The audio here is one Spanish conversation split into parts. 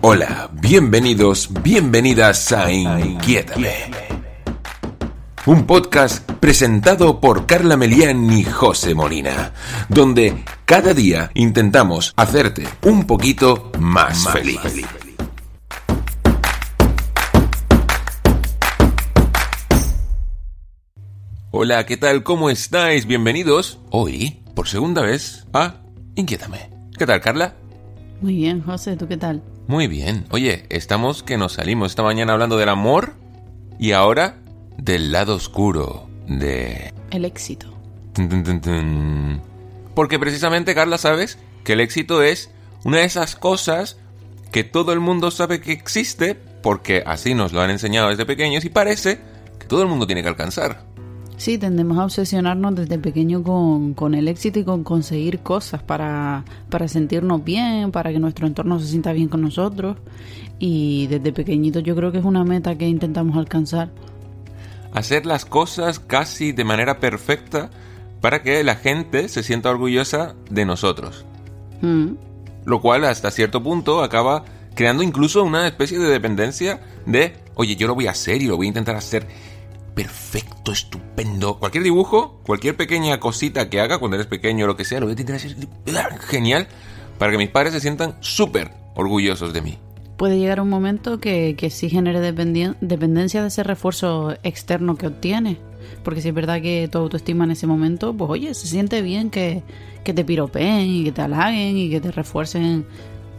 Hola, bienvenidos, bienvenidas a Inquiétame. Un podcast presentado por Carla Melián y José Molina, donde cada día intentamos hacerte un poquito más, feliz. Hola, ¿qué tal? ¿Cómo estáis? Bienvenidos hoy, por segunda vez, a Inquiétame. ¿Qué tal, Carla? Muy bien, José, ¿tú qué tal? Muy bien. Oye, estamos que nos salimos esta mañana hablando del amor y ahora del lado oscuro de... El éxito. Porque precisamente, Carla, sabes que el éxito es una de esas cosas que todo el mundo sabe que existe porque así nos lo han enseñado desde pequeños y parece que todo el mundo tiene que alcanzar. Sí, tendemos a obsesionarnos desde pequeño con, con el éxito y con conseguir cosas para, para sentirnos bien, para que nuestro entorno se sienta bien con nosotros. Y desde pequeñito yo creo que es una meta que intentamos alcanzar. Hacer las cosas casi de manera perfecta para que la gente se sienta orgullosa de nosotros. Mm. Lo cual hasta cierto punto acaba creando incluso una especie de dependencia de, oye, yo lo voy a hacer y lo voy a intentar hacer perfecto, estupendo. Cualquier dibujo, cualquier pequeña cosita que haga cuando eres pequeño o lo que sea, lo voy a intentar hacer genial para que mis padres se sientan súper orgullosos de mí. Puede llegar un momento que, que sí genere dependencia de ese refuerzo externo que obtienes. Porque si es verdad que tu autoestima en ese momento, pues oye, se siente bien que, que te piropeen y que te halaguen y que te refuercen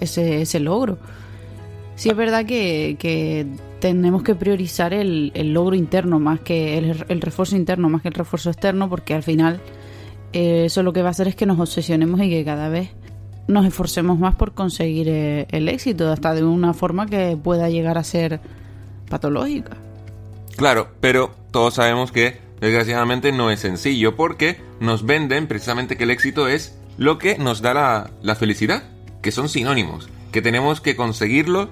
ese, ese logro. Sí es verdad que tenemos que priorizar el, el logro interno más que el, el refuerzo interno más que el refuerzo externo porque al final eh, eso lo que va a hacer es que nos obsesionemos y que cada vez nos esforcemos más por conseguir eh, el éxito hasta de una forma que pueda llegar a ser patológica. Claro, pero todos sabemos que desgraciadamente no es sencillo porque nos venden precisamente que el éxito es lo que nos da la, la felicidad, que son sinónimos, que tenemos que conseguirlo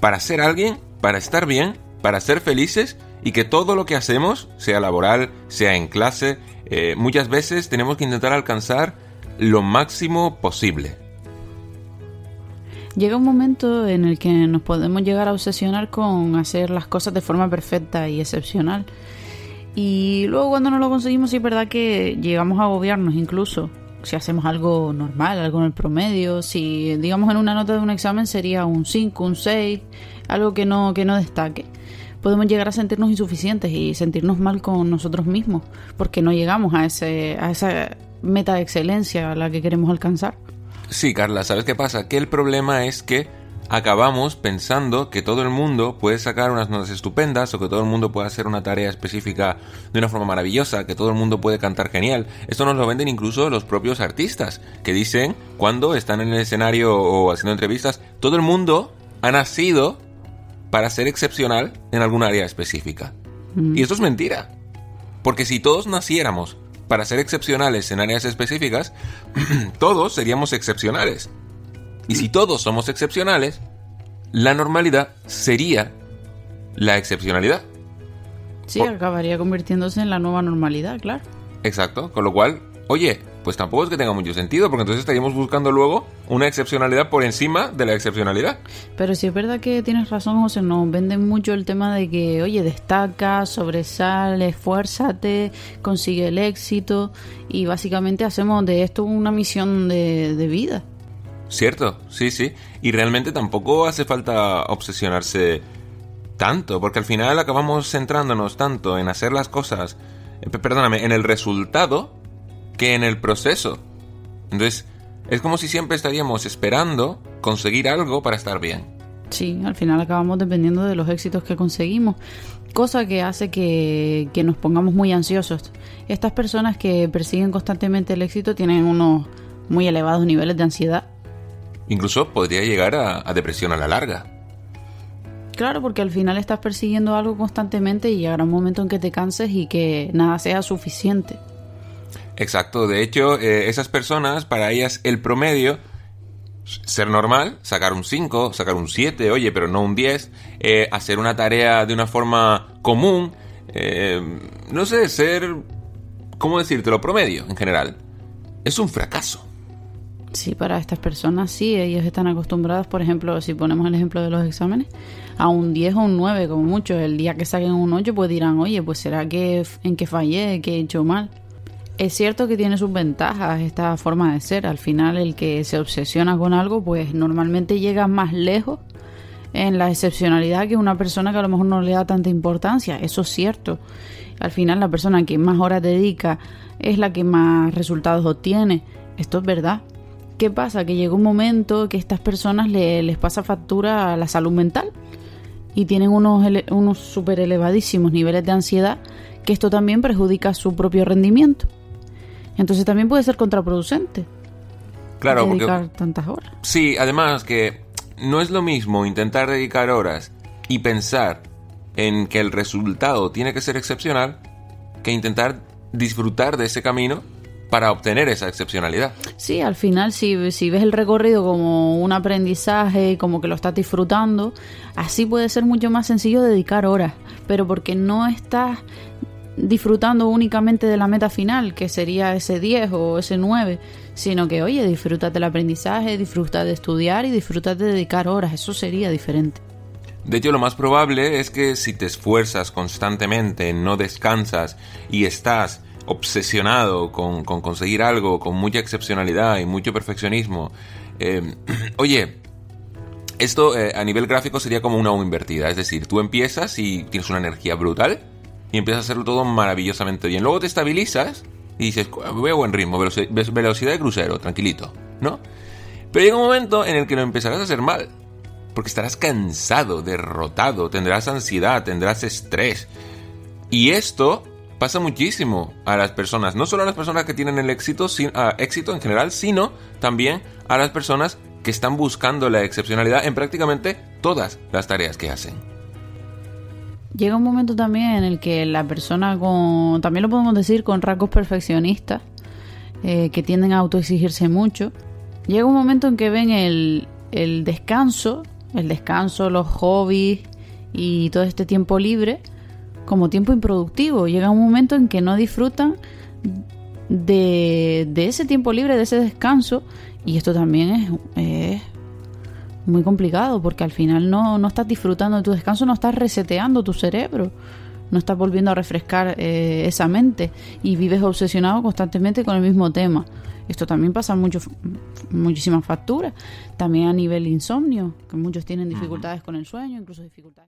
para ser alguien, para estar bien, para ser felices y que todo lo que hacemos, sea laboral, sea en clase, eh, muchas veces tenemos que intentar alcanzar lo máximo posible. Llega un momento en el que nos podemos llegar a obsesionar con hacer las cosas de forma perfecta y excepcional. Y luego cuando no lo conseguimos, sí es verdad que llegamos a agobiarnos incluso. Si hacemos algo normal, algo en el promedio, si digamos en una nota de un examen sería un 5, un 6, algo que no, que no destaque. Podemos llegar a sentirnos insuficientes y sentirnos mal con nosotros mismos, porque no llegamos a, ese, a esa meta de excelencia a la que queremos alcanzar. Sí, Carla, ¿sabes qué pasa? Que el problema es que acabamos pensando que todo el mundo puede sacar unas notas estupendas o que todo el mundo puede hacer una tarea específica de una forma maravillosa, que todo el mundo puede cantar genial. Esto nos lo venden incluso los propios artistas, que dicen cuando están en el escenario o haciendo entrevistas, todo el mundo ha nacido para ser excepcional en algún área específica. Y esto es mentira. Porque si todos naciéramos para ser excepcionales en áreas específicas, todos seríamos excepcionales. Y si todos somos excepcionales, la normalidad sería la excepcionalidad. Sí, Por- acabaría convirtiéndose en la nueva normalidad, claro. Exacto. Con lo cual, oye, pues tampoco es que tenga mucho sentido, porque entonces estaríamos buscando luego una excepcionalidad por encima de la excepcionalidad. Pero sí es verdad que tienes razón, José, nos venden mucho el tema de que, oye, destaca, sobresale, esfuérzate, consigue el éxito y básicamente hacemos de esto una misión de, de vida. Cierto, sí, sí. Y realmente tampoco hace falta obsesionarse tanto, porque al final acabamos centrándonos tanto en hacer las cosas, eh, perdóname, en el resultado que en el proceso. Entonces, es como si siempre estaríamos esperando conseguir algo para estar bien. Sí, al final acabamos dependiendo de los éxitos que conseguimos, cosa que hace que, que nos pongamos muy ansiosos. Estas personas que persiguen constantemente el éxito tienen unos muy elevados niveles de ansiedad. Incluso podría llegar a, a depresión a la larga. Claro, porque al final estás persiguiendo algo constantemente y llegará un momento en que te canses y que nada sea suficiente. Exacto, de hecho, eh, esas personas, para ellas el promedio, ser normal, sacar un 5, sacar un 7, oye, pero no un 10, eh, hacer una tarea de una forma común, eh, no sé, ser, ¿cómo decírtelo? Promedio en general. Es un fracaso. Sí, para estas personas sí, ellos están acostumbrados, por ejemplo, si ponemos el ejemplo de los exámenes, a un 10 o un 9 como mucho. El día que saquen un 8 pues dirán, oye, pues será que en que fallé, que he hecho mal. Es cierto que tiene sus ventajas esta forma de ser. Al final el que se obsesiona con algo pues normalmente llega más lejos en la excepcionalidad que una persona que a lo mejor no le da tanta importancia. Eso es cierto. Al final la persona que más horas dedica es la que más resultados obtiene. Esto es verdad. ¿Qué pasa? Que llega un momento que a estas personas les pasa factura a la salud mental y tienen unos, unos super elevadísimos niveles de ansiedad que esto también perjudica su propio rendimiento. Entonces también puede ser contraproducente. Claro, dedicar tantas horas. Sí, además que no es lo mismo intentar dedicar horas y pensar en que el resultado tiene que ser excepcional que intentar disfrutar de ese camino para obtener esa excepcionalidad. Sí, al final si, si ves el recorrido como un aprendizaje, como que lo estás disfrutando, así puede ser mucho más sencillo dedicar horas, pero porque no estás disfrutando únicamente de la meta final, que sería ese 10 o ese 9, sino que, oye, disfruta del aprendizaje, disfruta de estudiar y disfruta de dedicar horas, eso sería diferente. De hecho, lo más probable es que si te esfuerzas constantemente, no descansas y estás obsesionado con, conseguir algo, con mucha excepcionalidad y mucho perfeccionismo, eh, oye, esto eh, a nivel gráfico sería como una U invertida, es decir, tú empiezas y tienes una energía brutal y empiezas a hacerlo todo maravillosamente bien. Luego te estabilizas y dices, a buen ritmo, velocidad de crucero, tranquilito, ¿no? Pero llega un momento en el que lo empezarás a hacer mal, porque estarás cansado, derrotado, tendrás ansiedad, tendrás estrés. Y esto pasa muchísimo a las personas, no solo a las personas que tienen el éxito, éxito en general, sino también a las personas que están buscando la excepcionalidad en prácticamente todas las tareas que hacen. Llega un momento también en el que la persona con, también lo podemos decir, con rasgos perfeccionistas, eh, que tienden a autoexigirse mucho, llega un momento en que ven el, el descanso, el descanso, los hobbies y todo este tiempo libre, como tiempo improductivo. Llega un momento en que no disfrutan de, ese tiempo libre, de ese descanso, y esto también es, muy complicado porque al final no, no, estás disfrutando de tu descanso, no estás reseteando tu cerebro, no estás volviendo a refrescar eh, esa mente y vives obsesionado constantemente con el mismo tema. Esto también pasa mucho, muchísimas facturas, también a nivel insomnio, que muchos tienen dificultades con el sueño, incluso dificultades.